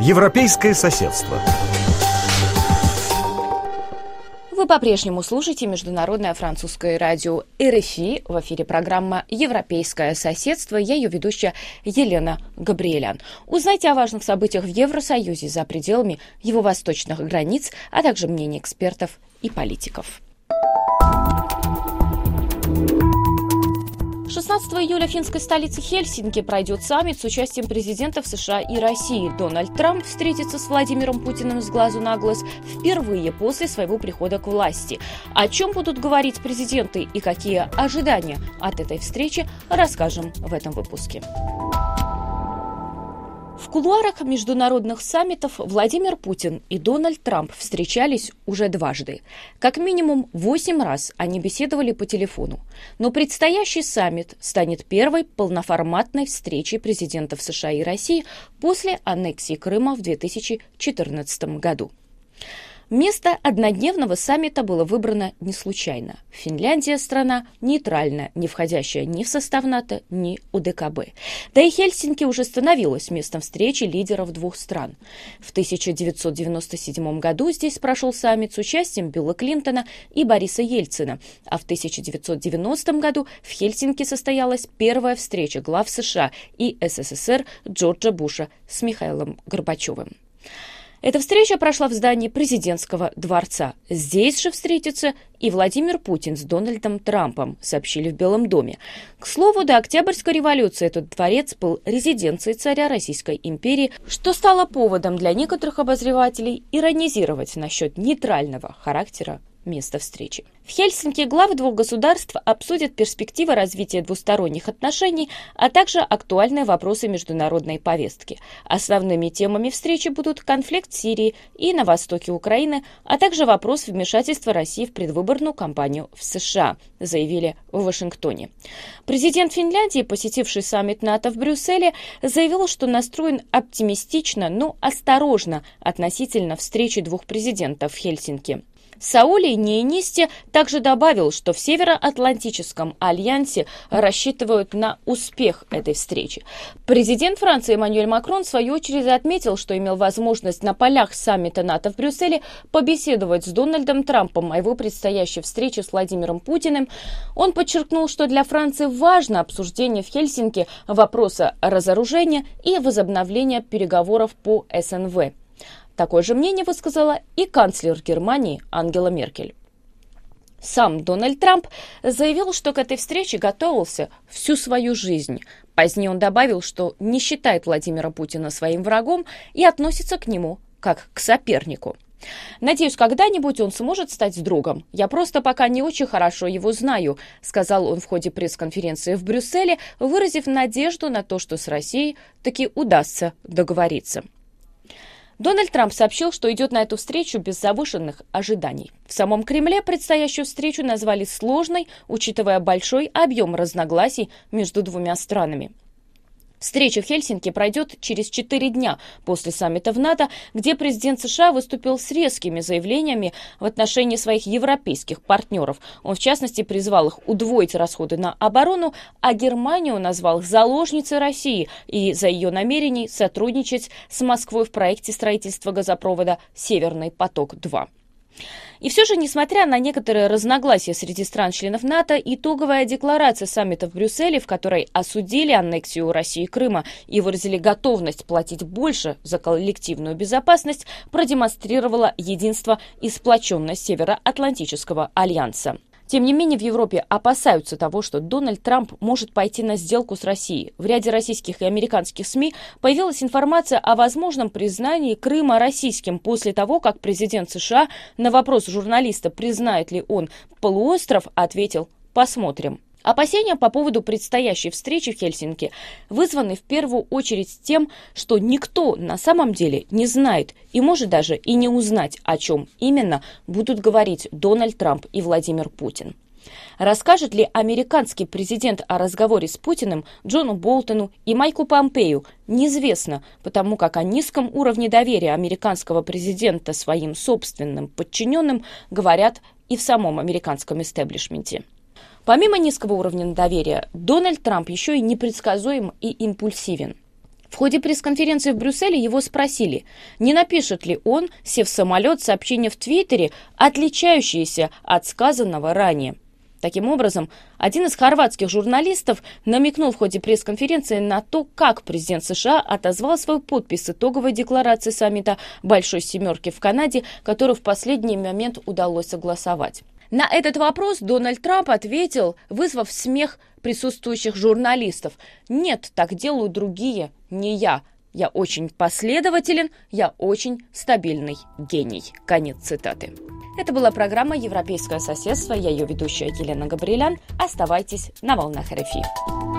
Европейское соседство. Вы по-прежнему слушаете Международное французское радио РФИ. В эфире программа «Европейское соседство». Я ее ведущая Елена Габриэлян. Узнайте о важных событиях в Евросоюзе за пределами его восточных границ, а также мнение экспертов и политиков. 16 июля в финской столице Хельсинки пройдет саммит с участием президентов США и России. Дональд Трамп встретится с Владимиром Путиным с глазу на глаз впервые после своего прихода к власти. О чем будут говорить президенты и какие ожидания от этой встречи, расскажем в этом выпуске. В кулуарах международных саммитов Владимир Путин и Дональд Трамп встречались уже дважды. Как минимум восемь раз они беседовали по телефону. Но предстоящий саммит станет первой полноформатной встречей президентов США и России после аннексии Крыма в 2014 году. Место однодневного саммита было выбрано не случайно. Финляндия – страна нейтральная, не входящая ни в состав НАТО, ни УДКБ. Да и Хельсинки уже становилась местом встречи лидеров двух стран. В 1997 году здесь прошел саммит с участием Билла Клинтона и Бориса Ельцина, а в 1990 году в Хельсинки состоялась первая встреча глав США и СССР Джорджа Буша с Михаилом Горбачевым. Эта встреча прошла в здании президентского дворца. Здесь же встретится и Владимир Путин с Дональдом Трампом, сообщили в Белом доме. К слову, до Октябрьской революции этот дворец был резиденцией царя Российской империи, что стало поводом для некоторых обозревателей иронизировать насчет нейтрального характера место встречи. В Хельсинки главы двух государств обсудят перспективы развития двусторонних отношений, а также актуальные вопросы международной повестки. Основными темами встречи будут конфликт в Сирии и на востоке Украины, а также вопрос вмешательства России в предвыборную кампанию в США, заявили в Вашингтоне. Президент Финляндии, посетивший саммит НАТО в Брюсселе, заявил, что настроен оптимистично, но осторожно относительно встречи двух президентов в Хельсинки. Саули Нейнисти также добавил, что в Североатлантическом альянсе рассчитывают на успех этой встречи. Президент Франции Эммануэль Макрон в свою очередь отметил, что имел возможность на полях саммита НАТО в Брюсселе побеседовать с Дональдом Трампом о его предстоящей встрече с Владимиром Путиным. Он подчеркнул, что для Франции важно обсуждение в Хельсинки вопроса разоружения и возобновления переговоров по СНВ. Такое же мнение высказала и канцлер Германии Ангела Меркель. Сам Дональд Трамп заявил, что к этой встрече готовился всю свою жизнь. Позднее он добавил, что не считает Владимира Путина своим врагом и относится к нему как к сопернику. «Надеюсь, когда-нибудь он сможет стать другом. Я просто пока не очень хорошо его знаю», сказал он в ходе пресс-конференции в Брюсселе, выразив надежду на то, что с Россией таки удастся договориться. Дональд Трамп сообщил, что идет на эту встречу без завышенных ожиданий. В самом Кремле предстоящую встречу назвали сложной, учитывая большой объем разногласий между двумя странами. Встреча в Хельсинки пройдет через четыре дня после саммита в НАТО, где президент США выступил с резкими заявлениями в отношении своих европейских партнеров. Он, в частности, призвал их удвоить расходы на оборону, а Германию назвал заложницей России и за ее намерений сотрудничать с Москвой в проекте строительства газопровода «Северный поток-2». И все же, несмотря на некоторые разногласия среди стран-членов НАТО, итоговая декларация саммита в Брюсселе, в которой осудили аннексию России Крыма и выразили готовность платить больше за коллективную безопасность, продемонстрировала единство и сплоченность Североатлантического альянса. Тем не менее, в Европе опасаются того, что Дональд Трамп может пойти на сделку с Россией. В ряде российских и американских СМИ появилась информация о возможном признании Крыма российским после того, как президент США на вопрос журналиста, признает ли он полуостров, ответил «посмотрим». Опасения по поводу предстоящей встречи в Хельсинки вызваны в первую очередь тем, что никто на самом деле не знает и может даже и не узнать, о чем именно будут говорить Дональд Трамп и Владимир Путин. Расскажет ли американский президент о разговоре с Путиным Джону Болтону и Майку Помпею, неизвестно, потому как о низком уровне доверия американского президента своим собственным подчиненным говорят и в самом американском истеблишменте. Помимо низкого уровня доверия, Дональд Трамп еще и непредсказуем и импульсивен. В ходе пресс-конференции в Брюсселе его спросили, не напишет ли он, сев в самолет, сообщение в Твиттере, отличающееся от сказанного ранее. Таким образом, один из хорватских журналистов намекнул в ходе пресс-конференции на то, как президент США отозвал свою подпись итоговой декларации саммита «Большой семерки» в Канаде, которую в последний момент удалось согласовать. На этот вопрос Дональд Трамп ответил, вызвав смех присутствующих журналистов. «Нет, так делают другие, не я. Я очень последователен, я очень стабильный гений». Конец цитаты. Это была программа «Европейское соседство». Я ее ведущая Елена Габриэлян. Оставайтесь на волнах РФИ.